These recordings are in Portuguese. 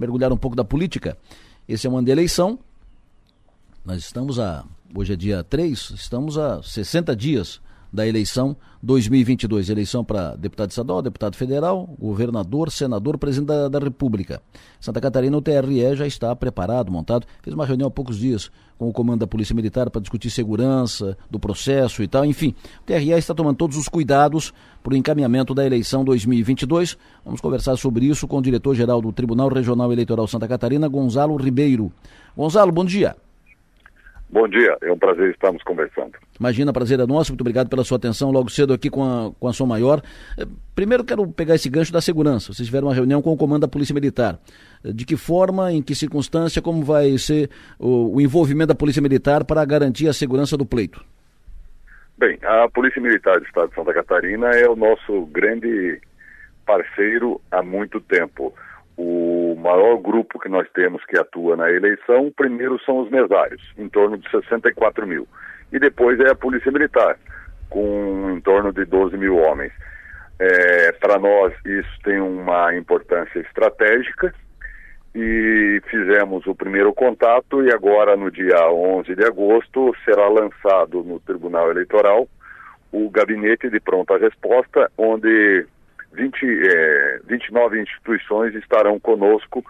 mergulhar um pouco da política. Esse é um ano de eleição. Nós estamos a. Hoje é dia 3, estamos a 60 dias da eleição 2022. Eleição para deputado estadual, deputado federal, governador, senador, presidente da, da, República. Santa Catarina, o TRE já está preparado, montado. Fez uma reunião há poucos dias com o comando da Polícia Militar para discutir segurança do processo e tal. Enfim, o TRE está tomando todos os cuidados para o encaminhamento da eleição 2022. Vamos conversar sobre isso com o diretor-geral do Tribunal Regional Eleitoral Santa Catarina, Gonzalo Ribeiro. Gonzalo, bom dia. Bom dia, é um prazer estarmos conversando. Imagina, prazer é nosso, muito obrigado pela sua atenção logo cedo aqui com a, com a Som Maior. Eh, primeiro quero pegar esse gancho da segurança. Vocês tiveram uma reunião com o comando da Polícia Militar. Eh, de que forma, em que circunstância, como vai ser o, o envolvimento da Polícia Militar para garantir a segurança do pleito? Bem, a Polícia Militar do Estado de Santa Catarina é o nosso grande parceiro há muito tempo o maior grupo que nós temos que atua na eleição, primeiro são os mesários, em torno de 64 mil. E depois é a Polícia Militar, com em torno de 12 mil homens. É, Para nós, isso tem uma importância estratégica e fizemos o primeiro contato e agora, no dia 11 de agosto, será lançado no Tribunal Eleitoral o gabinete de pronta resposta, onde 20, é, 29 instituições estarão conosco,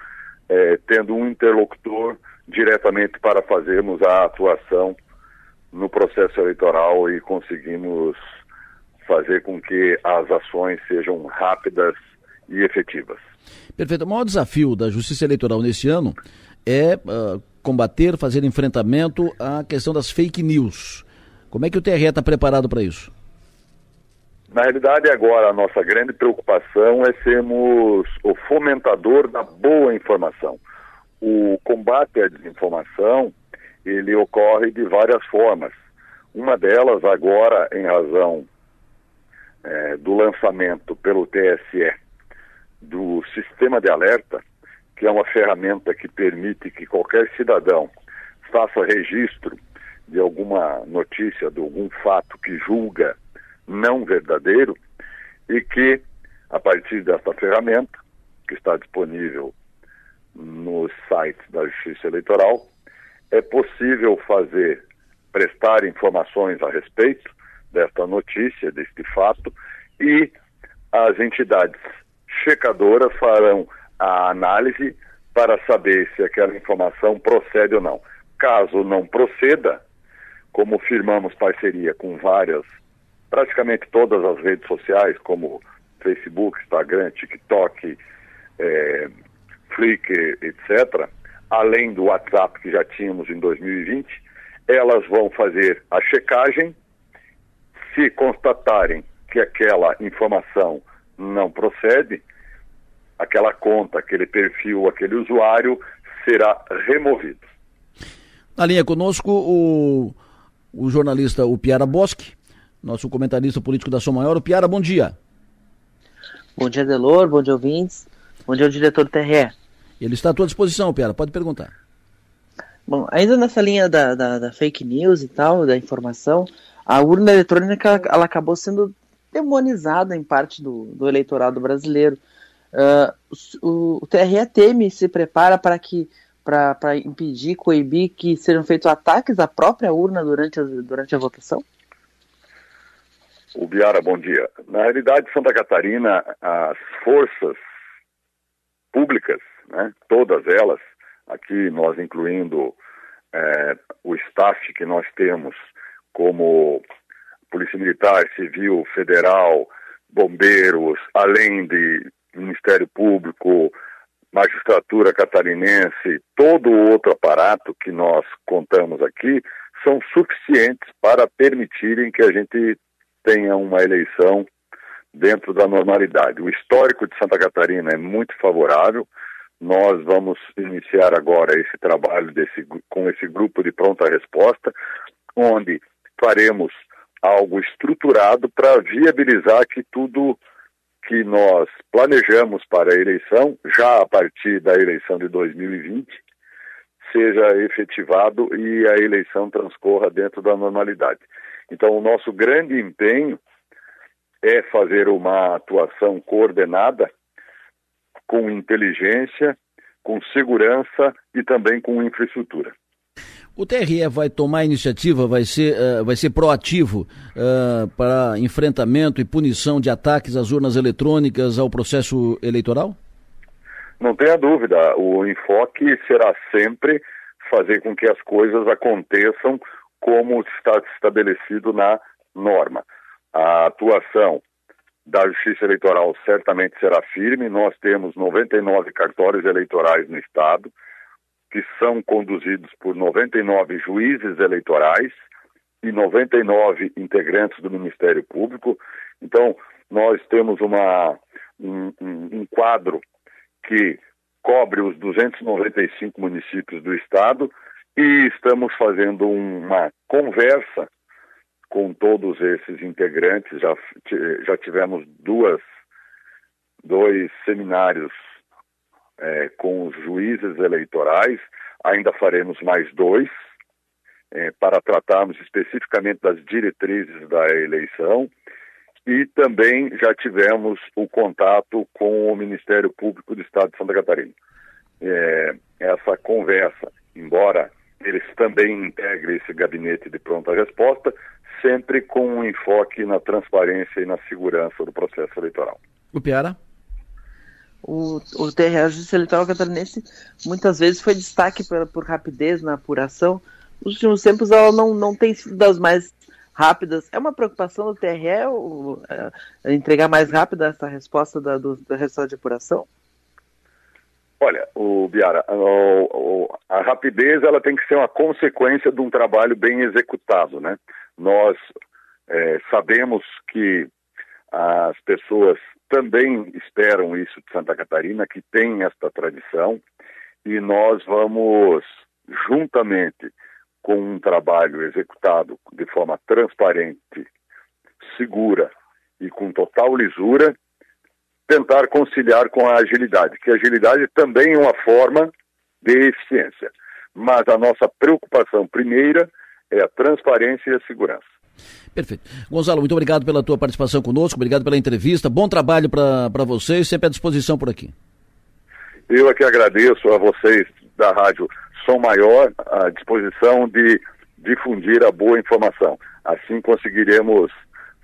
é, tendo um interlocutor diretamente para fazermos a atuação no processo eleitoral e conseguimos fazer com que as ações sejam rápidas e efetivas. Perfeito. O maior desafio da Justiça Eleitoral nesse ano é uh, combater, fazer enfrentamento à questão das fake news. Como é que o TRE está preparado para isso? Na realidade, agora a nossa grande preocupação é sermos o fomentador da boa informação. O combate à desinformação, ele ocorre de várias formas. Uma delas, agora, em razão é, do lançamento pelo TSE do sistema de alerta, que é uma ferramenta que permite que qualquer cidadão faça registro de alguma notícia, de algum fato que julga não verdadeiro e que, a partir desta ferramenta, que está disponível nos sites da Justiça Eleitoral, é possível fazer, prestar informações a respeito desta notícia, deste fato, e as entidades checadoras farão a análise para saber se aquela informação procede ou não. Caso não proceda, como firmamos parceria com várias praticamente todas as redes sociais, como Facebook, Instagram, TikTok, é, Flickr, etc., além do WhatsApp que já tínhamos em 2020, elas vão fazer a checagem. Se constatarem que aquela informação não procede, aquela conta, aquele perfil, aquele usuário será removido. Na linha conosco, o, o jornalista Piara Bosque, nosso comentarista político da Som Maior. O Piara, bom dia. Bom dia, Delor, bom dia, ouvintes. Bom dia, diretor do TRE. Ele está à tua disposição, Piara, pode perguntar. Bom, ainda nessa linha da, da, da fake news e tal, da informação, a urna eletrônica ela acabou sendo demonizada em parte do, do eleitorado brasileiro. Uh, o, o TRE teme e se prepara para que para impedir, coibir que sejam feitos ataques à própria urna durante a, durante a votação? O bom dia. Na realidade, Santa Catarina, as forças públicas, né, todas elas, aqui nós incluindo é, o staff que nós temos como Polícia Militar, Civil, Federal, Bombeiros, além de Ministério Público, Magistratura Catarinense, todo o outro aparato que nós contamos aqui, são suficientes para permitirem que a gente tenha uma eleição dentro da normalidade. O histórico de Santa Catarina é muito favorável. Nós vamos iniciar agora esse trabalho desse, com esse grupo de pronta resposta, onde faremos algo estruturado para viabilizar que tudo que nós planejamos para a eleição, já a partir da eleição de 2020, seja efetivado e a eleição transcorra dentro da normalidade. Então, o nosso grande empenho é fazer uma atuação coordenada com inteligência, com segurança e também com infraestrutura. O TRE vai tomar iniciativa, vai ser, uh, vai ser proativo uh, para enfrentamento e punição de ataques às urnas eletrônicas ao processo eleitoral? Não tenha dúvida, o enfoque será sempre fazer com que as coisas aconteçam como está estabelecido na norma. A atuação da Justiça Eleitoral certamente será firme. Nós temos 99 cartórios eleitorais no Estado, que são conduzidos por 99 juízes eleitorais e 99 integrantes do Ministério Público. Então, nós temos uma, um, um, quadro que cobre os 295 municípios do Estado e estamos fazendo uma conversa com todos esses integrantes. Já, já tivemos duas, dois seminários é, com os juízes eleitorais, ainda faremos mais dois, é, para tratarmos especificamente das diretrizes da eleição. E também já tivemos o contato com o Ministério Público do Estado de Santa Catarina. É, essa conversa, embora eles também integrem esse gabinete de pronta resposta, sempre com um enfoque na transparência e na segurança do processo eleitoral. O Piara? O, o TRE, Justiça Eleitoral Catarinense, muitas vezes foi destaque por, por rapidez na apuração. Nos últimos tempos, ela não, não tem sido das mais rápidas. É uma preocupação do TRE o, é, entregar mais rápida essa resposta da, do, da resposta de apuração? Olha, o Biara, o, o, a rapidez ela tem que ser uma consequência de um trabalho bem executado, né? Nós é, sabemos que as pessoas também esperam isso de Santa Catarina, que tem esta tradição, e nós vamos, juntamente com um trabalho executado de forma transparente, segura e com total lisura, tentar conciliar com a agilidade, que a agilidade também é uma forma de eficiência. Mas a nossa preocupação primeira é a transparência e a segurança. Perfeito. Gonzalo, muito obrigado pela tua participação conosco, obrigado pela entrevista, bom trabalho para vocês, sempre à disposição por aqui. Eu aqui agradeço a vocês da Rádio Som Maior, à disposição de difundir a boa informação. Assim conseguiremos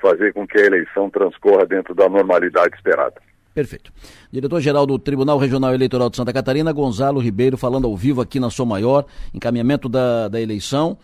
fazer com que a eleição transcorra dentro da normalidade esperada. Perfeito. Diretor-geral do Tribunal Regional Eleitoral de Santa Catarina, Gonzalo Ribeiro, falando ao vivo aqui na Som Maior, encaminhamento da, da eleição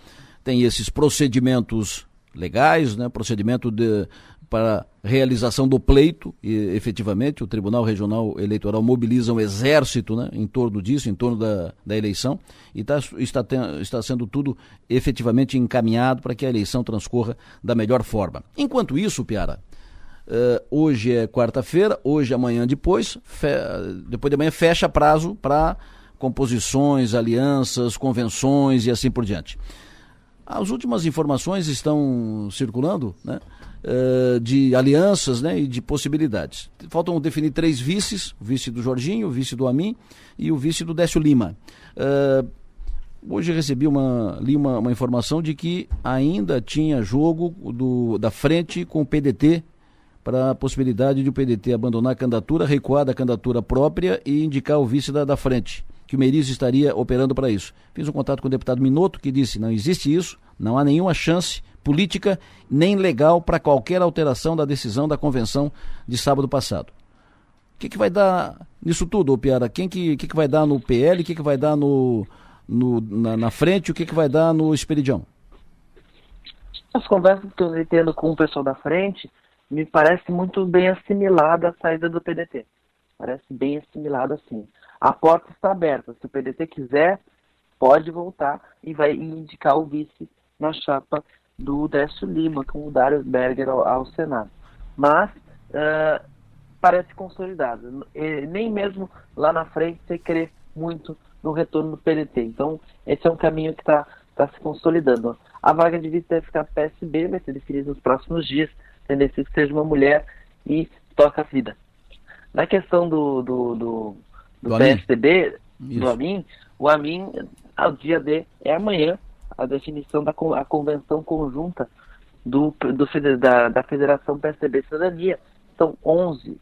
tem esses procedimentos legais, né, procedimento de, para realização do pleito, e efetivamente o Tribunal Regional Eleitoral mobiliza um exército né, em torno disso, em torno da, da eleição, e tá, está, está sendo tudo efetivamente encaminhado para que a eleição transcorra da melhor forma. Enquanto isso, Piara, uh, hoje é quarta-feira, hoje, amanhã, depois, depois de amanhã fecha prazo para composições, alianças, convenções e assim por diante. As últimas informações estão circulando, né? Uh, de alianças né, e de possibilidades. Faltam definir três vices: o vice do Jorginho, o vice do Amin e o vice do Décio Lima. Uh, hoje recebi uma, li uma, uma, informação de que ainda tinha jogo do, da frente com o PDT para a possibilidade de o PDT abandonar a candidatura, recuar da candidatura própria e indicar o vice da, da frente que o Meiriz estaria operando para isso. Fiz um contato com o deputado Minotto, que disse: não existe isso, não há nenhuma chance política nem legal para qualquer alteração da decisão da convenção de sábado passado. O que, que vai dar nisso tudo, ô Piara? Quem que, que, que vai dar no PL, o que, que vai dar no, no na, na, frente, o que, que vai dar no Esperidião? As conversas que eu estou tendo com o pessoal da frente me parece muito bem assimilada a saída do PDT. Parece bem assimilada assim a porta está aberta. Se o PDT quiser, pode voltar e vai indicar o vice na chapa do Décio Lima, com o Darius Berger ao, ao Senado. Mas uh, parece consolidado. E, nem mesmo lá na frente você crê muito no retorno do PDT. Então, esse é um caminho que está tá se consolidando. A vaga de vice deve ficar PSB, vai ser definida nos próximos dias, tendência que seja uma mulher e toca a vida. Na questão do, do, do do, do PSDB, Amin? do Amin, o Amin, ao dia D, é amanhã, a definição da a convenção conjunta do, do, da, da Federação PSDB Cidadania. São 11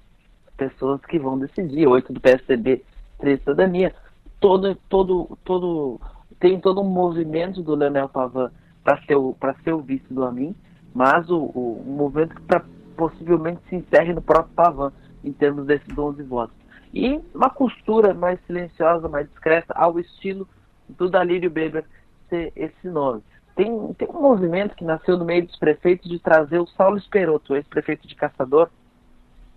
pessoas que vão decidir, 8 do PSDB, 3 Cidadania. todo, todo, todo, tem todo um movimento do Leonel Pavan para ser, o, ser o vice do Amin, mas o, o um movimento que pra, possivelmente se encerre no próprio Pavan, em termos desses 11 votos. E uma costura mais silenciosa, mais discreta, ao estilo do Dalírio Beber ser esse nome. Tem, tem um movimento que nasceu no meio dos prefeitos de trazer o Saulo Esperoto, ex-prefeito de Caçador,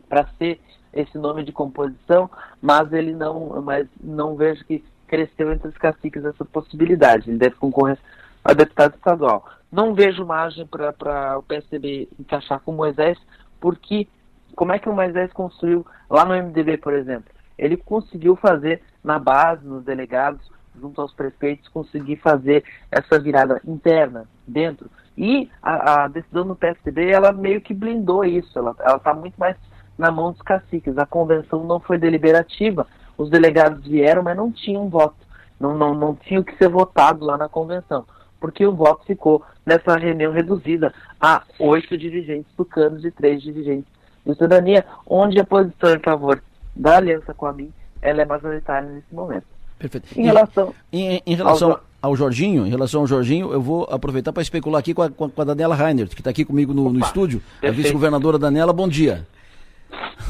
para ser esse nome de composição, mas ele não, mas não vejo que cresceu entre os caciques essa possibilidade. Ele deve concorrer a deputado estadual. Não vejo margem para o PSDB encaixar com o Moisés, porque como é que o Moisés construiu lá no MDB, por exemplo? Ele conseguiu fazer na base, nos delegados, junto aos prefeitos, conseguir fazer essa virada interna, dentro. E a, a decisão do PSDB, ela meio que blindou isso, ela está muito mais na mão dos caciques. A convenção não foi deliberativa, os delegados vieram, mas não tinham voto, não, não, não tinha o que ser votado lá na convenção, porque o voto ficou nessa reunião reduzida a oito dirigentes tucanos e três dirigentes de cidadania, onde a posição em favor da aliança com a mim ela é majoritária nesse momento. Perfeito. Em relação, em, em relação ao, ao, Jorginho, em relação ao Jorginho, eu vou aproveitar para especular aqui com a, com a Daniela Reiner, que está aqui comigo no, no estúdio, perfeito. a vice-governadora Daniela, bom dia.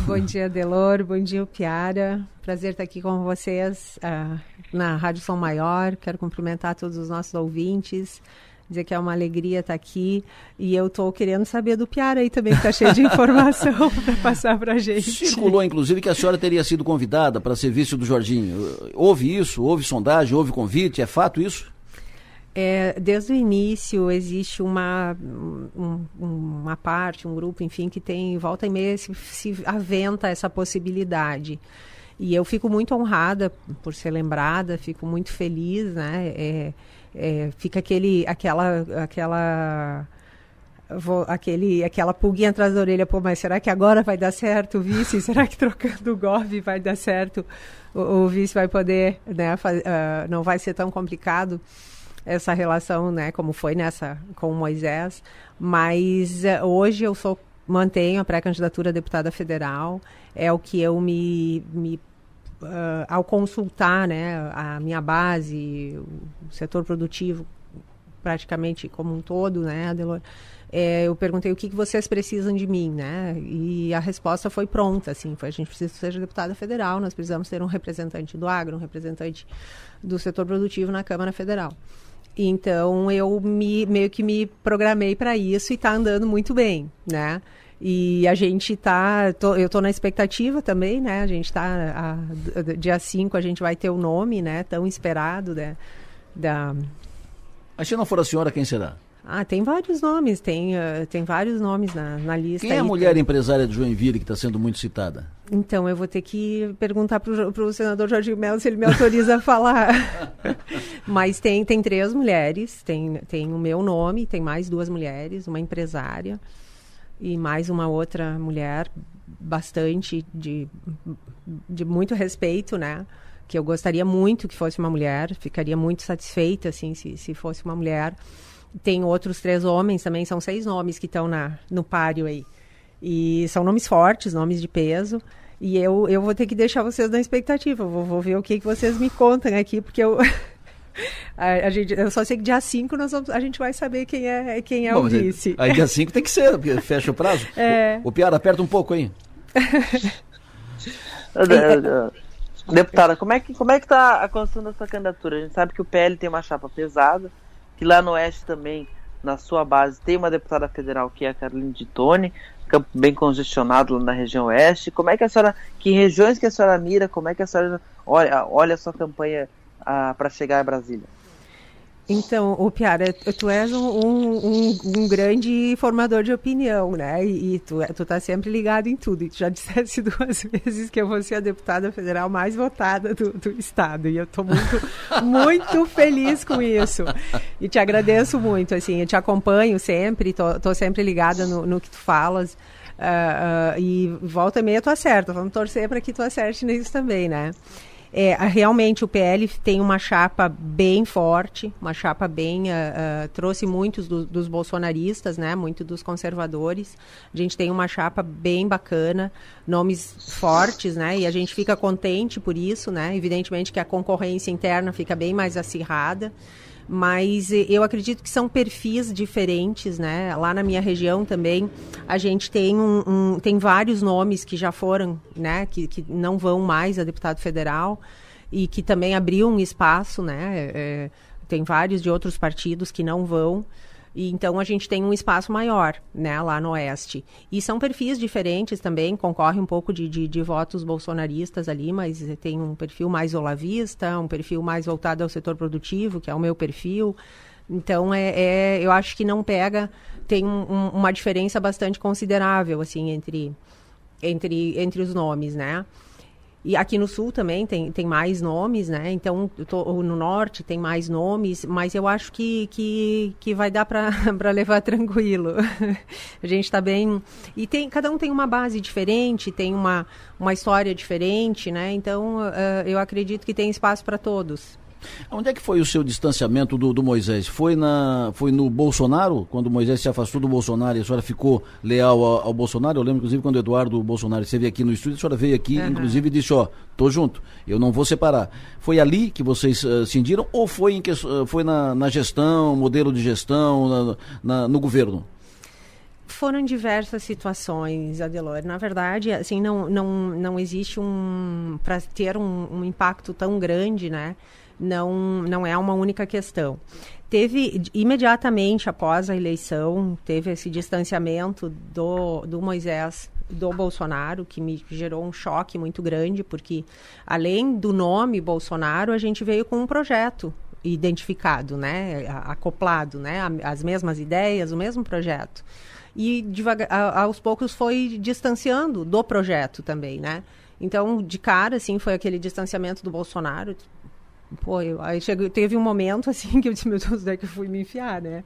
Bom dia, Delor. Bom dia, Piara. Prazer estar aqui com vocês uh, na Rádio São Maior. Quero cumprimentar todos os nossos ouvintes dizer que é uma alegria estar aqui e eu estou querendo saber do Piara aí também, que está cheio de informação para passar para a gente. Circulou, inclusive, que a senhora teria sido convidada para serviço do Jorginho. Houve isso? Houve sondagem? Houve convite? É fato isso? É, desde o início existe uma, um, uma parte, um grupo, enfim, que tem volta e meia se, se aventa essa possibilidade. E eu fico muito honrada por ser lembrada, fico muito feliz, né? É, é, fica aquele, aquela, aquela, vou, aquele, aquela pulguinha atrás da orelha, pô, mas será que agora vai dar certo o vice? será que trocando o GOV vai dar certo? O, o vice vai poder, né? Faz, uh, não vai ser tão complicado essa relação, né? Como foi nessa com o Moisés. Mas uh, hoje eu sou mantenho a pré-candidatura a deputada federal. É o que eu me, me uh, ao consultar né, a minha base, o setor produtivo praticamente como um todo, né, Adelor, é, eu perguntei o que, que vocês precisam de mim, né? E a resposta foi pronta, assim, foi a gente precisa ser deputada federal, nós precisamos ter um representante do agro, um representante do setor produtivo na Câmara Federal. Então eu me, meio que me programei para isso e está andando muito bem, né? E a gente tá. Tô, eu estou na expectativa também, né? A gente está. Dia 5 a gente vai ter o nome, né? Tão esperado, né? Da. Mas se não for a senhora, quem será? Ah, tem vários nomes, tem, uh, tem vários nomes na, na lista. Quem é a mulher tem... empresária de Joinville que está sendo muito citada? Então, eu vou ter que perguntar para o senador Jorge Melo se ele me autoriza a falar. Mas tem, tem três mulheres, tem, tem o meu nome, tem mais duas mulheres, uma empresária e mais uma outra mulher bastante de, de muito respeito, né? Que eu gostaria muito que fosse uma mulher, ficaria muito satisfeita, assim, se, se fosse uma mulher. Tem outros três homens também, são seis nomes que estão na, no páreo aí. E são nomes fortes, nomes de peso. E eu, eu vou ter que deixar vocês na expectativa. Vou, vou ver o que, que vocês me contam aqui, porque eu, A, a, gente, eu só sei que dia 5 nós vamos, a gente vai saber quem é, quem é Bom, o vice. Aí, dia 5 tem que ser, porque fecha o prazo. É. O, o Piara, aperta um pouco aí. Deputada, como é que como é que está a construção da sua candidatura? A gente sabe que o PL tem uma chapa pesada, que lá no Oeste também, na sua base, tem uma deputada federal que é a Caroline de Tone, campo bem congestionado lá na região Oeste. Como é que a senhora, que regiões que a senhora mira, como é que a senhora olha, olha a sua campanha para chegar a Brasília? Então, o Piara, tu és um, um, um, grande formador de opinião, né? E, e tu, tu tá sempre ligado em tudo. E tu já disseste duas vezes que eu vou ser a deputada federal mais votada do, do Estado. E eu estou muito, muito feliz com isso. E te agradeço muito, assim. Eu te acompanho sempre, tô, tô sempre ligada no, no que tu falas. Uh, uh, e volta e meia tu acerta. Vamos torcer para que tu acerte nisso também, né? É, realmente o PL tem uma chapa bem forte, uma chapa bem. Uh, uh, trouxe muitos do, dos bolsonaristas, né? Muitos dos conservadores. A gente tem uma chapa bem bacana, nomes fortes, né? E a gente fica contente por isso, né? Evidentemente que a concorrência interna fica bem mais acirrada mas eu acredito que são perfis diferentes, né? Lá na minha região também a gente tem um, um tem vários nomes que já foram, né? Que, que não vão mais a deputado federal e que também abriu um espaço, né? É, tem vários de outros partidos que não vão. E então a gente tem um espaço maior, né, lá no Oeste. E são perfis diferentes também, concorre um pouco de, de, de, votos bolsonaristas ali, mas tem um perfil mais olavista, um perfil mais voltado ao setor produtivo, que é o meu perfil. Então é, é eu acho que não pega, tem um, uma diferença bastante considerável assim entre entre entre os nomes, né? E aqui no sul também tem, tem mais nomes, né? Então, tô, no norte tem mais nomes, mas eu acho que, que, que vai dar para levar tranquilo. a gente está bem. E tem, cada um tem uma base diferente, tem uma, uma história diferente, né? Então, uh, eu acredito que tem espaço para todos. Onde é que foi o seu distanciamento do, do, Moisés? Foi, na, foi no Bolsonaro, quando o Moisés se afastou do Bolsonaro e a senhora ficou leal ao, ao Bolsonaro? Eu lembro, inclusive, quando o Eduardo Bolsonaro esteve aqui no estúdio, a senhora veio aqui, uhum. inclusive, e disse, ó, tô junto, eu não vou separar. Foi ali que vocês uh, cindiram ou foi, em que, uh, foi na, na, gestão, modelo de gestão, na, na, no governo? foram diversas situações, Adelor. Na verdade, assim, não, não, não existe um. para ter um, um, impacto tão grande, né? Não, não é uma única questão. Teve, imediatamente após a eleição, teve esse distanciamento do, do Moisés do Bolsonaro, que me gerou um choque muito grande, porque além do nome Bolsonaro, a gente veio com um projeto identificado, né, acoplado, né, as mesmas ideias, o mesmo projeto. E devagar, aos poucos foi distanciando do projeto também, né? Então, de cara, assim, foi aquele distanciamento do Bolsonaro. Pô, eu, aí chegou, teve um momento assim que eu disse, meu Deus, onde é que eu fui me enfiar, né?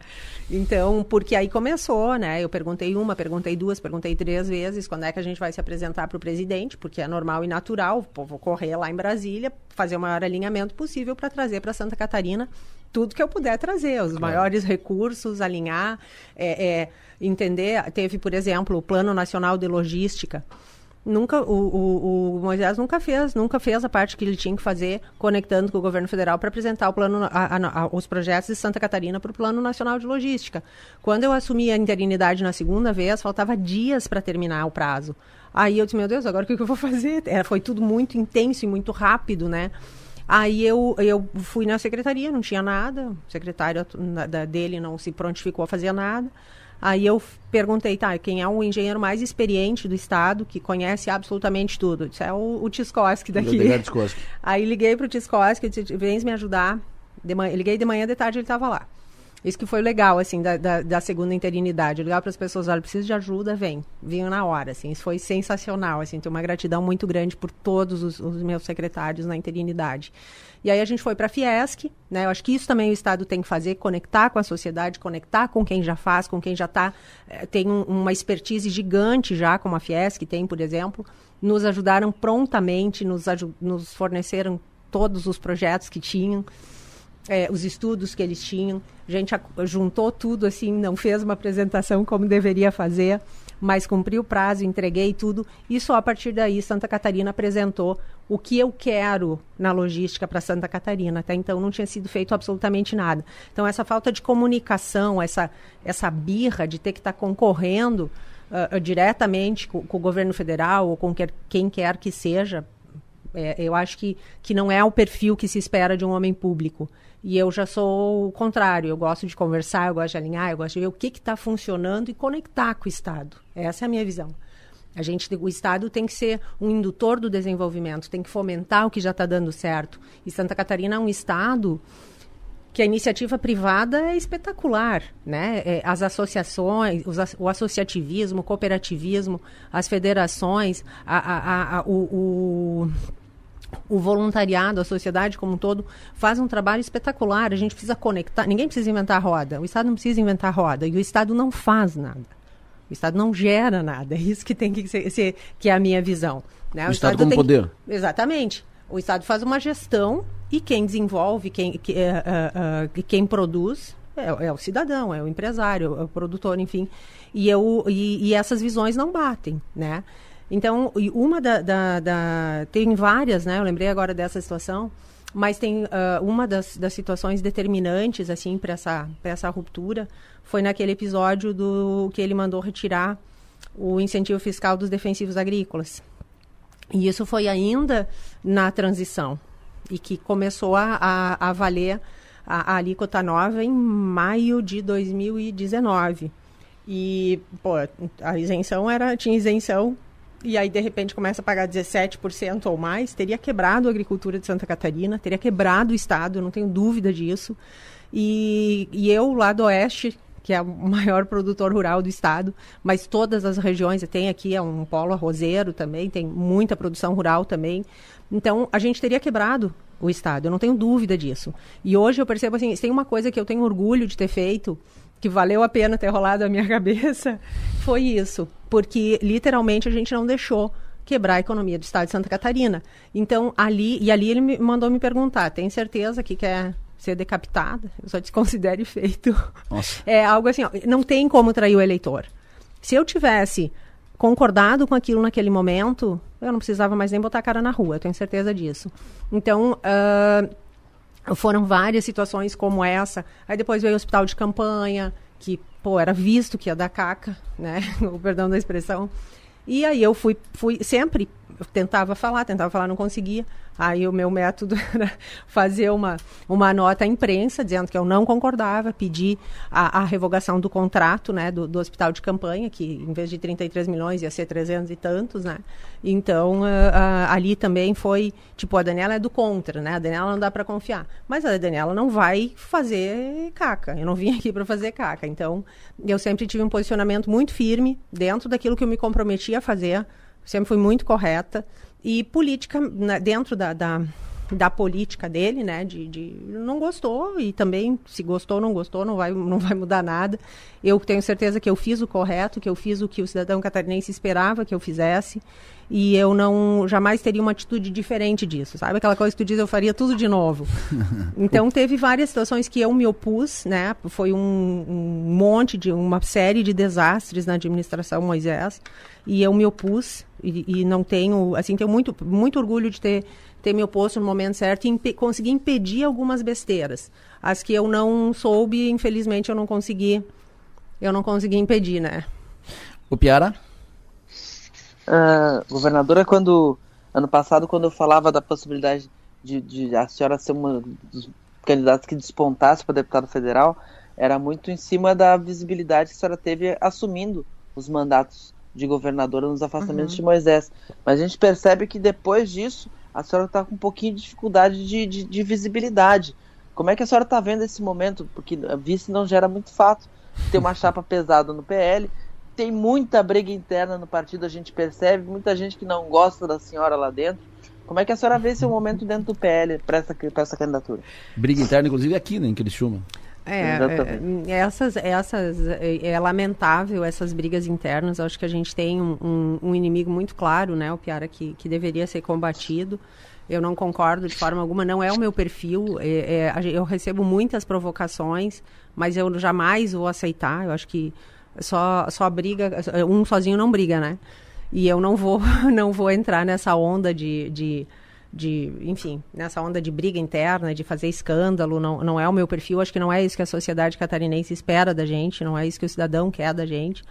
Então, porque aí começou, né? Eu perguntei uma, perguntei duas, perguntei três vezes quando é que a gente vai se apresentar para o presidente, porque é normal e natural, pô, vou correr lá em Brasília, fazer o maior alinhamento possível para trazer para Santa Catarina tudo que eu puder trazer, os claro. maiores recursos, alinhar, é, é, entender. Teve, por exemplo, o Plano Nacional de Logística nunca o, o, o, Moisés nunca fez, nunca fez a parte que ele tinha que fazer conectando com o governo federal para apresentar o plano, a, a, a, os projetos de Santa Catarina para o Plano Nacional de Logística. Quando eu assumi a interinidade na segunda vez, faltava dias para terminar o prazo. Aí eu disse, meu Deus, agora o que, eu vou fazer? É, foi tudo muito intenso e muito rápido, né? Aí eu, eu fui na secretaria, não tinha nada, o secretário dele não se prontificou a fazer nada. Aí eu perguntei, tá, quem é o engenheiro mais experiente do estado, que conhece absolutamente tudo? Isso é o, o Tiskoski daqui. Aí liguei pro Tiskoski e disse, vem me ajudar. De manhã, liguei de manhã, de tarde ele estava lá. Isso que foi legal, assim, da, da, da segunda interinidade. Ligar para as pessoas, olha, preciso de ajuda, vem. Vinha na hora, assim. Isso foi sensacional, assim. Tenho uma gratidão muito grande por todos os, os meus secretários na interinidade. E aí a gente foi para a Fiesc, né? Eu acho que isso também o Estado tem que fazer, conectar com a sociedade, conectar com quem já faz, com quem já tá, eh, tem um, uma expertise gigante já, como a Fiesc tem, por exemplo. Nos ajudaram prontamente, nos, nos forneceram todos os projetos que tinham é, os estudos que eles tinham. A gente juntou tudo assim, não fez uma apresentação como deveria fazer, mas cumpriu o prazo, entreguei tudo. E só a partir daí Santa Catarina apresentou o que eu quero na logística para Santa Catarina. Até então não tinha sido feito absolutamente nada. Então essa falta de comunicação, essa, essa birra de ter que estar tá concorrendo uh, diretamente com, com, o governo federal ou com quer, quem quer que seja, é, eu acho que, que não é o perfil que se espera de um homem público. E eu já sou o contrário, eu gosto de conversar, eu gosto de alinhar, eu gosto de ver o que está funcionando e conectar com o Estado. Essa é a minha visão. A gente, o Estado tem que ser um indutor do desenvolvimento, tem que fomentar o que já está dando certo. E Santa Catarina é um Estado que a iniciativa privada é espetacular, né? É, as associações, o associativismo, o cooperativismo, as federações, a, a, a, o, o o voluntariado, a sociedade como um todo, faz um trabalho espetacular. A gente precisa conectar. Ninguém precisa inventar roda. O Estado não precisa inventar roda. E o Estado não faz nada. O Estado não gera nada. É isso que tem que ser, ser que é a minha visão. Né? O, o Estado, Estado como poder. Exatamente. O Estado faz uma gestão e quem desenvolve, quem, que, uh, uh, quem produz é, é, o cidadão, é o empresário, é o produtor, enfim. E, eu, e, e essas visões não batem, né? Então, uma da, da, da, Tem várias, né? Eu lembrei agora dessa situação, mas tem uh, uma das, das situações determinantes, assim, para essa, essa ruptura foi naquele episódio do que ele mandou retirar o incentivo fiscal dos defensivos agrícolas. E isso foi ainda na transição, e que começou a, a, a valer a, a alíquota nova em maio de 2019. E, pô, a isenção era, tinha isenção e aí de repente começa a pagar 17% ou mais, teria quebrado a agricultura de Santa Catarina, teria quebrado o estado, eu não tenho dúvida disso. E, e eu lá do oeste, que é o maior produtor rural do estado, mas todas as regiões, tem aqui é um polo arrozeiro também, tem muita produção rural também. Então, a gente teria quebrado o estado, eu não tenho dúvida disso. E hoje eu percebo assim, tem uma coisa que eu tenho orgulho de ter feito, que valeu a pena ter rolado a minha cabeça, foi isso, porque literalmente a gente não deixou quebrar a economia do estado de Santa Catarina. Então, ali, e ali ele me mandou me perguntar, tem certeza que quer ser decapitada, eu só desconsidere feito. Nossa. É algo assim, ó, não tem como trair o eleitor. Se eu tivesse concordado com aquilo naquele momento, eu não precisava mais nem botar a cara na rua, eu tenho certeza disso. Então, uh, foram várias situações como essa. Aí depois veio o hospital de campanha, que, pô, era visto que ia dar caca, né? o perdão da expressão. E aí eu fui, fui sempre tentava falar, tentava falar, não conseguia. Aí o meu método era fazer uma, uma nota à imprensa dizendo que eu não concordava, pedir a, a revogação do contrato né, do, do, hospital de campanha, que em vez de 33 milhões ia ser 300 e tantos. Né? Então, uh, uh, ali também foi, tipo, a Daniela é do contra, né? A Daniela não dá para confiar. Mas a Daniela não vai fazer caca. Eu não vim aqui para fazer caca. Então, eu sempre tive um posicionamento muito firme dentro daquilo que eu me comprometi a fazer. Sempre fui muito correta e política né, dentro da, da, da, política dele, né? De, de, não gostou e também se gostou ou não gostou não vai não vai mudar nada. Eu tenho certeza que eu fiz o correto, que eu fiz o que o cidadão catarinense esperava que eu fizesse e eu não jamais teria uma atitude diferente disso, sabe? Aquela coisa que tu diz, eu faria tudo de novo. Então teve várias situações que eu me opus, né? Foi um, um monte de uma série de desastres na administração Moisés e eu me opus e, e não tenho, assim, tenho muito muito orgulho de ter ter me oposto no momento certo e impe conseguir impedir algumas besteiras. As que eu não soube, infelizmente eu não consegui eu não consegui impedir, né? O Piara? Uh, governadora, quando ano passado, quando eu falava da possibilidade de, de a senhora ser uma dos candidatos que despontasse para deputado federal, era muito em cima da visibilidade que a senhora teve assumindo os mandatos de governadora nos afastamentos uhum. de Moisés. Mas a gente percebe que depois disso a senhora está com um pouquinho de dificuldade de, de, de visibilidade. Como é que a senhora está vendo esse momento? Porque vice não gera muito fato. Tem uma chapa pesada no PL, tem muita briga interna no partido, a gente percebe, muita gente que não gosta da senhora lá dentro. Como é que a senhora vê esse momento dentro do PL para essa, essa candidatura? Briga interna, inclusive, aqui, né, em Criciúma. É, é, essas, essas, é, é, lamentável essas brigas internas. Acho que a gente tem um, um, um, inimigo muito claro, né, o Piara, que, que deveria ser combatido. Eu não concordo de forma alguma, não é o meu perfil. É, é, eu recebo muitas provocações, mas eu jamais vou aceitar. Eu acho que só, só briga, um sozinho não briga, né? E eu não vou, não vou entrar nessa onda de, de, de, enfim, nessa onda de briga interna, de fazer escândalo, não, não é o meu perfil, acho que não é isso que a sociedade catarinense espera da gente, não é isso que o cidadão quer da gente.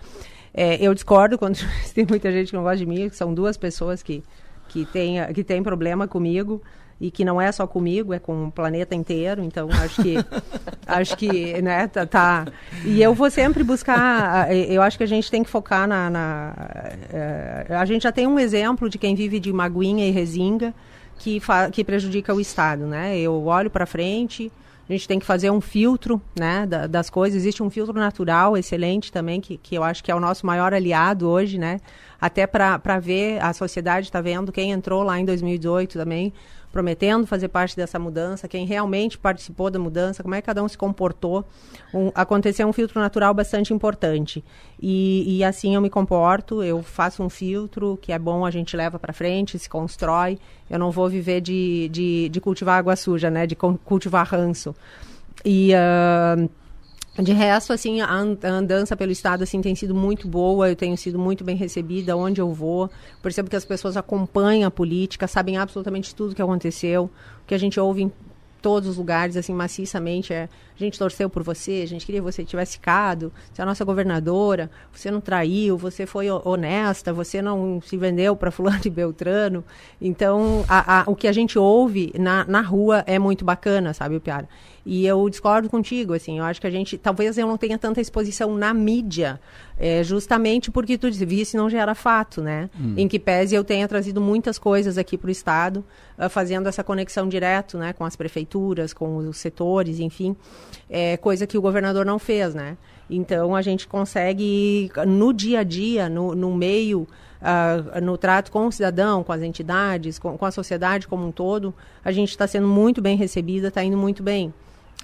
É, eu discordo quando tem muita gente que não gosta de mim, que são duas pessoas que, que, têm, que têm problema comigo e que não é só comigo, é com o planeta inteiro. Então acho que acho que né tá, tá, e eu vou sempre buscar. Eu acho que a gente tem que focar na, na é, a gente já tem um exemplo de quem vive de maguinha e resinga que que prejudica o estado, né? Eu olho para frente. A gente tem que fazer um filtro né, da, das coisas. Existe um filtro natural excelente também, que, que eu acho que é o nosso maior aliado hoje, né? Até para ver, a sociedade está vendo quem entrou lá em 2018 também prometendo fazer parte dessa mudança, quem realmente participou da mudança, como é que cada um se comportou. Um, aconteceu um filtro natural bastante importante. E, e, assim eu me comporto, eu faço um filtro que é bom, a gente leva para frente, se constrói. Eu não vou viver de, de, de cultivar água suja, né? De cultivar ranço. E. Uh, de resto, assim, a andança pelo estado assim tem sido muito boa, eu tenho sido muito bem recebida onde eu vou. Percebo que as pessoas acompanham a política, sabem absolutamente tudo que aconteceu, o que a gente ouve em todos os lugares, assim, maciçamente, é a gente torceu por você, a gente queria que você tivesse ficado, você é a nossa governadora, você não traiu, você foi honesta, você não se vendeu para fulano e beltrano. Então, a, a, o que a gente ouve na, na rua é muito bacana, sabe, Piara? E eu discordo contigo, assim, eu acho que a gente, talvez eu não tenha tanta exposição na mídia, é, justamente porque tu disse, não gera fato, né? Hum. Em que pese eu tenha trazido muitas coisas aqui para o Estado, uh, fazendo essa conexão direto, né, com as prefeituras, com os setores, enfim é, coisa que o governador não fez, né? Então a gente consegue no dia a dia, no, no meio, uh, no trato com o cidadão, com as entidades, com, com a sociedade como um todo, a gente está sendo muito bem recebida, está indo muito bem.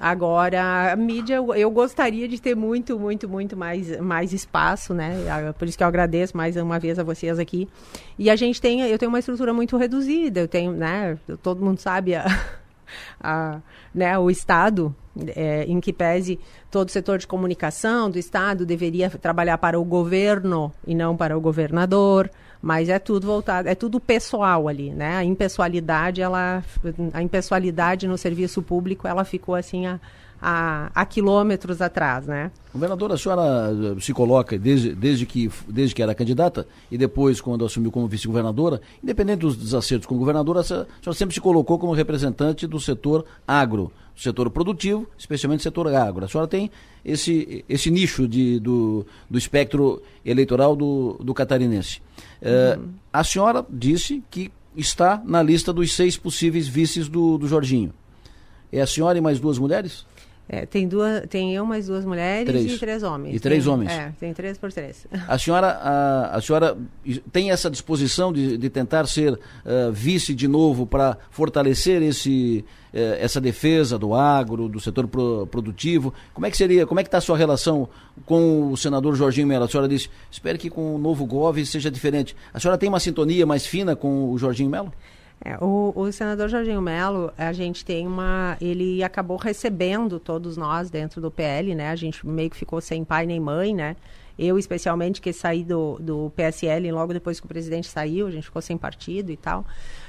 Agora, a mídia, eu, gostaria de ter muito, muito, muito mais, mais espaço, né? Ah, por isso que eu agradeço mais uma vez a vocês aqui. E a gente tem, eu tenho uma estrutura muito reduzida, eu tenho, né? Todo mundo sabe a, a né, o Estado, é, em que pese todo o setor de comunicação do Estado deveria trabalhar para o governo e não para o governador, mas é tudo voltado, é tudo pessoal ali, né? A impessoalidade, ela, a impessoalidade no serviço público, ela ficou assim a, a, a quilômetros atrás, né? Governadora, a senhora eh, se coloca desde, desde, que, desde que era candidata e depois quando assumiu como vice-governadora, independente dos desacertos como governadora, a senhora sempre se colocou como representante do setor agro, do setor produtivo, especialmente do setor agro. A senhora tem esse, esse nicho de, do, do espectro eleitoral do, do catarinense. Eh, uhum. a senhora disse que está na lista dos seis possíveis vices do, do Jorginho. É a senhora e mais duas mulheres? É, tem, duas, tem eu mais duas mulheres três. e três homens. E três tem, homens. É, tem três por três. A senhora, a, a senhora tem essa disposição de, de tentar ser uh, vice de novo para fortalecer esse, uh, essa defesa do agro, do setor pro, produtivo? Como é que seria, como é que está a sua relação com o senador Jorginho Mello? A senhora disse, espero que com o novo GOV seja diferente. A senhora tem uma sintonia mais fina com o Jorginho Mello? É, o, o, senador Jorginho Melo, a gente tem uma. Ele acabou recebendo todos nós dentro do PL, né? A gente meio que ficou sem pai nem mãe, né? Eu, especialmente, que saí do, do PSL logo depois que o presidente saiu, a gente ficou sem partido e tal.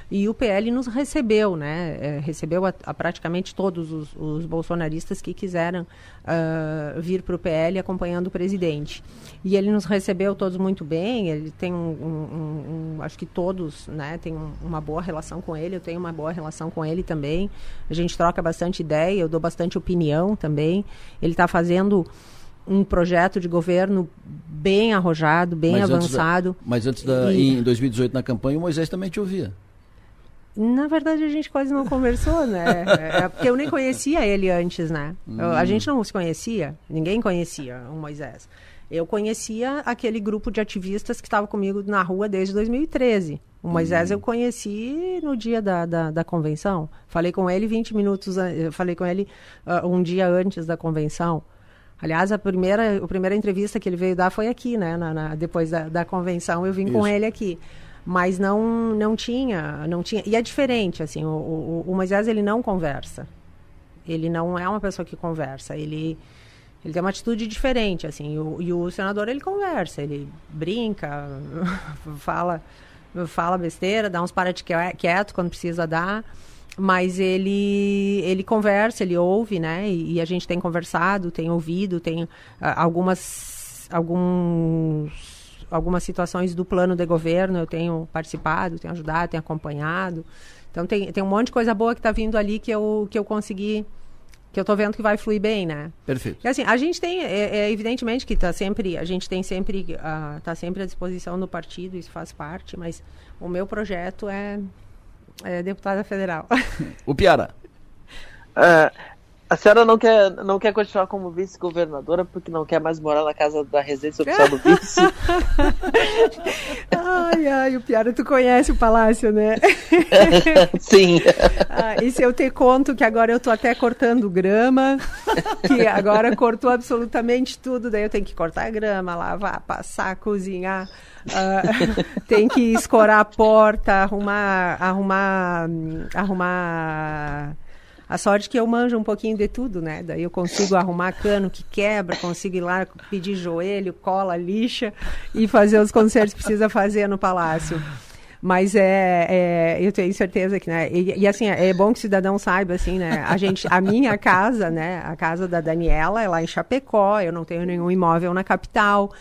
E o PL nos recebeu, né? É, recebeu a, a, praticamente todos os, os, bolsonaristas que quiseram uh, vir para o PL acompanhando o presidente. E ele nos recebeu todos muito bem. Ele tem um, um, um acho que todos, né? Tem uma boa relação com ele. Eu tenho uma boa relação com ele também. A gente troca bastante ideia. Eu dou bastante opinião também. Ele está fazendo um projeto de governo bem arrojado, bem mas avançado. Antes da, mas antes da, e... em 2018 na campanha, o Moisés também te ouvia. Na verdade, a gente quase não conversou, né? É porque eu nem conhecia ele antes, né? Hum. Eu, a gente não se conhecia, ninguém conhecia o Moisés. Eu conhecia aquele grupo de ativistas que estava comigo na rua desde 2013. O Moisés hum. eu conheci no dia da, da, da, convenção. Falei com ele 20 minutos, falei com ele uh, um dia antes da convenção. Aliás, a primeira, a primeira entrevista que ele veio dar foi aqui, né? Na, na, depois da, da convenção, eu vim Isso. com ele aqui mas não não tinha não tinha. E é diferente assim o, o, o, Moisés ele não conversa. Ele não é uma pessoa que conversa. Ele ele tem uma atitude diferente assim. E o, e o senador ele conversa ele brinca fala fala besteira dá uns para de quieto quando precisa dar. Mas ele ele conversa ele ouve né? E, e a gente tem conversado tem ouvido tem uh, algumas alguns algumas situações do plano de governo eu tenho participado, tenho ajudado, tenho acompanhado. Então tem, tem um monte de coisa boa que está vindo ali que eu, que eu consegui que eu estou vendo que vai fluir bem, né? Perfeito. E assim, a gente tem, é, é evidentemente que está sempre, a gente tem sempre, uh, tá sempre à disposição do partido, isso faz parte, mas o meu projeto é, é deputada federal. o Piara. Uh, A senhora não quer, não quer continuar como vice-governadora porque não quer mais morar na casa da residência oficial do vice? ai, ai, o Piara, tu conhece o palácio, né? Sim. Ah, e se eu te conto que agora eu tô até cortando grama, que agora cortou absolutamente tudo, daí eu tenho que cortar grama, lavar, passar, cozinhar. Uh, tem que escorar a porta, arrumar, arrumar, arrumar a sorte que eu manjo um pouquinho de tudo, né? Daí eu consigo arrumar cano que quebra, consigo ir lá pedir joelho, cola, lixa e fazer os concertos que precisa fazer no palácio. Mas é, é, eu tenho certeza que, né? E, e, assim, é bom que o cidadão saiba, assim, né? A gente, a minha casa, né? A casa da Daniela é lá em Chapecó, eu não tenho nenhum imóvel na capital.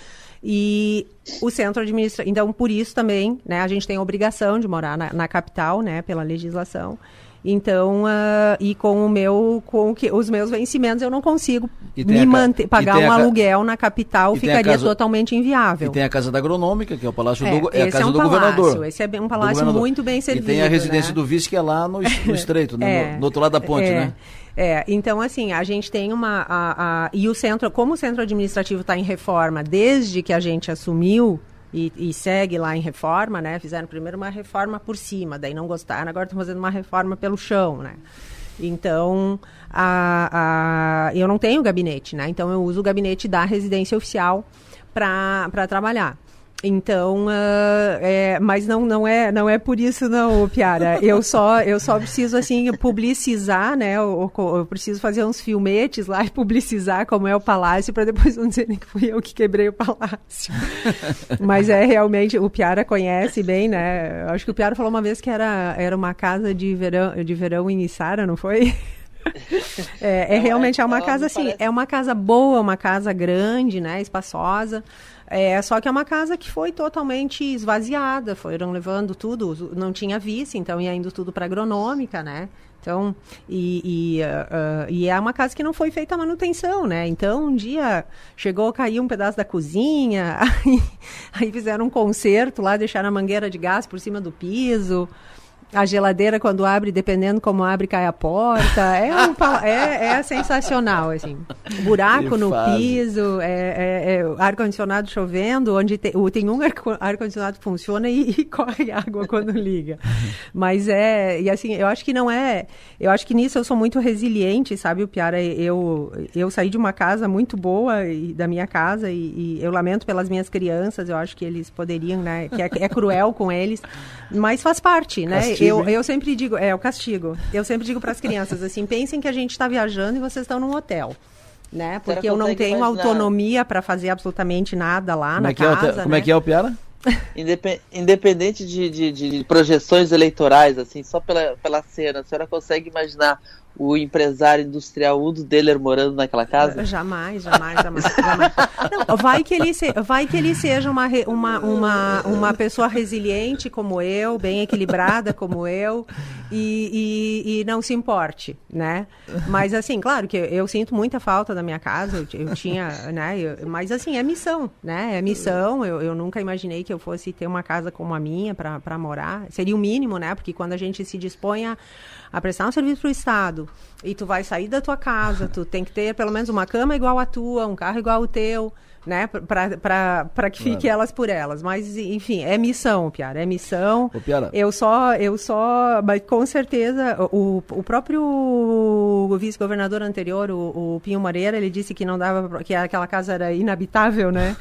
E o centro administrativo. Então, por isso também, né? A gente tem a obrigação de morar na, na capital, né? Pela legislação. Então, uh, e com o meu, com que, os meus vencimentos, eu não consigo me manter, pagar um aluguel na capital, ficaria casa, totalmente inviável. E tem a casa da agronômica, que é o palácio é, do, é a casa é um do palácio, governador. Esse é um palácio muito bem servido. E tem a residência né? do vice, que é lá no, no estreito, né? é, no, no, outro lado da ponte, é, né? É, então assim, a gente tem uma. A, a, e o centro, como o centro administrativo está em reforma desde que a gente assumiu, e, e, segue lá em reforma, né? Fizeram primeiro uma reforma por cima, daí não gostaram, agora estão fazendo uma reforma pelo chão, né? Então, a, a, eu não tenho gabinete, né? Então, eu uso o gabinete da residência oficial para trabalhar. Então, uh, é, mas não, não, é, não é por isso não, Piara. Eu só, eu só preciso, assim, publicizar, né? Eu, eu, preciso fazer uns filmetes lá e publicizar como é o palácio para depois não dizerem que fui eu que quebrei o palácio. mas é realmente, o Piara conhece bem, né? Acho que o Piara falou uma vez que era, era uma casa de verão, de verão em Içara, não foi? É, é, realmente é uma casa assim, parece... é uma casa boa, uma casa grande, né, espaçosa. É, só que é uma casa que foi totalmente esvaziada, foram levando tudo, não tinha vice, então ia indo tudo para agronômica, né? Então, e, e, uh, uh, e, é uma casa que não foi feita a manutenção, né? Então, um dia chegou a cair um pedaço da cozinha, aí, aí fizeram um conserto lá, deixaram a mangueira de gás por cima do piso. A geladeira, quando abre, dependendo como abre, cai a porta. É, um, é, é sensacional, assim. Buraco no piso, é, é, é ar-condicionado chovendo, onde tem, tem um ar-condicionado que funciona e, e, corre água quando liga. Mas é, e assim, eu acho que não é, eu acho que nisso eu sou muito resiliente, sabe, o Piara, eu, eu saí de uma casa muito boa, e, da minha casa, e, e, eu lamento pelas minhas crianças, eu acho que eles poderiam, né, que é, é cruel com eles, mas faz parte, né? Eu, eu sempre digo, é o castigo. Eu sempre digo para as crianças assim, pensem que a gente está viajando e vocês estão num hotel. Né? Porque eu não tenho imaginar. autonomia para fazer absolutamente nada lá como na é casa. É, como é né? que é o Piara? Independente de, de, de, projeções eleitorais, assim, só pela, pela cena, a senhora consegue imaginar o empresário industrial Udo Deller morando naquela casa? Jamais, jamais, jamais. jamais. Não, vai, que ele se, vai que ele seja uma, uma, uma, uma pessoa resiliente como eu, bem equilibrada como eu, e, e, e não se importe, né? Mas assim, claro que eu, eu sinto muita falta da minha casa, eu, eu tinha, né? Eu, mas assim, é missão, né? É missão, eu, eu nunca imaginei que eu fosse ter uma casa como a minha para morar. Seria o mínimo, né? Porque quando a gente se dispõe a a prestar um serviço para o Estado e tu vai sair da tua casa, tu tem que ter pelo menos uma cama igual a tua, um carro igual ao teu, né? Para que fique claro. elas por elas. Mas, enfim, é missão, Piara, é missão. Ô, Piara. Eu só, eu só, mas com certeza, o, o próprio vice-governador anterior, o, o, Pinho Moreira, ele disse que não dava, que aquela casa era inabitável, né?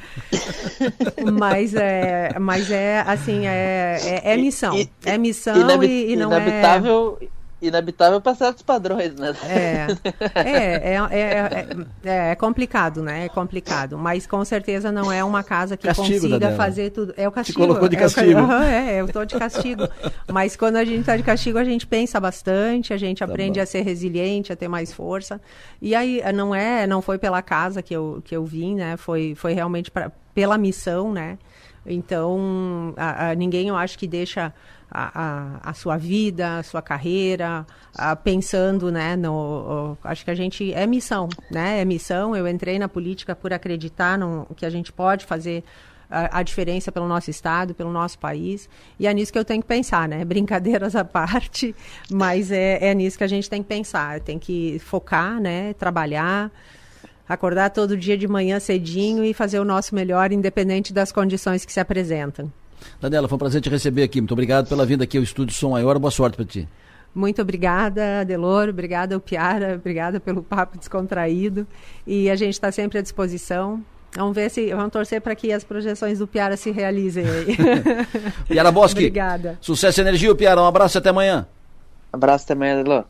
mas, é, mas é, assim, é, é, é missão. E, é missão e, e não inabitável... é... Inabitável inabitável para certos padrões, né? É, é, é, é, é, complicado, né? É complicado. Mas com certeza não é uma casa que castigo, consiga fazer tudo. É o castigo. Te colocou de castigo. É, eu estou de castigo. Mas quando a gente está de castigo, a gente pensa bastante, a gente tá aprende bom. a ser resiliente, a ter mais força. E aí não é, não foi pela casa que eu, que eu vim, né? Foi, foi realmente pra, pela missão, né? Então, a, a, ninguém eu acho que deixa a, a, sua vida, a sua carreira, a, pensando, né, no, acho que a gente, é missão, né, é missão, eu entrei na política por acreditar no, que a gente pode fazer a, a, diferença pelo nosso estado, pelo nosso país. E é nisso que eu tenho que pensar, né? Brincadeiras à parte, mas é, é nisso que a gente tem que pensar. Tem que focar, né? Trabalhar, acordar todo dia de manhã cedinho e fazer o nosso melhor, independente das condições que se apresentam. Daniela, foi um prazer te receber aqui. Muito obrigado pela vinda aqui ao Estúdio Som Maior. Boa sorte para ti. Muito obrigada, Delor, obrigada, Piara, obrigada pelo papo descontraído. E a gente está sempre à disposição. Vamos ver se. Vamos torcer para que as projeções do Piara se realizem aí. Piara Bosque. Obrigada. Sucesso e energia, Piara. Um abraço até amanhã. abraço até amanhã, Delor.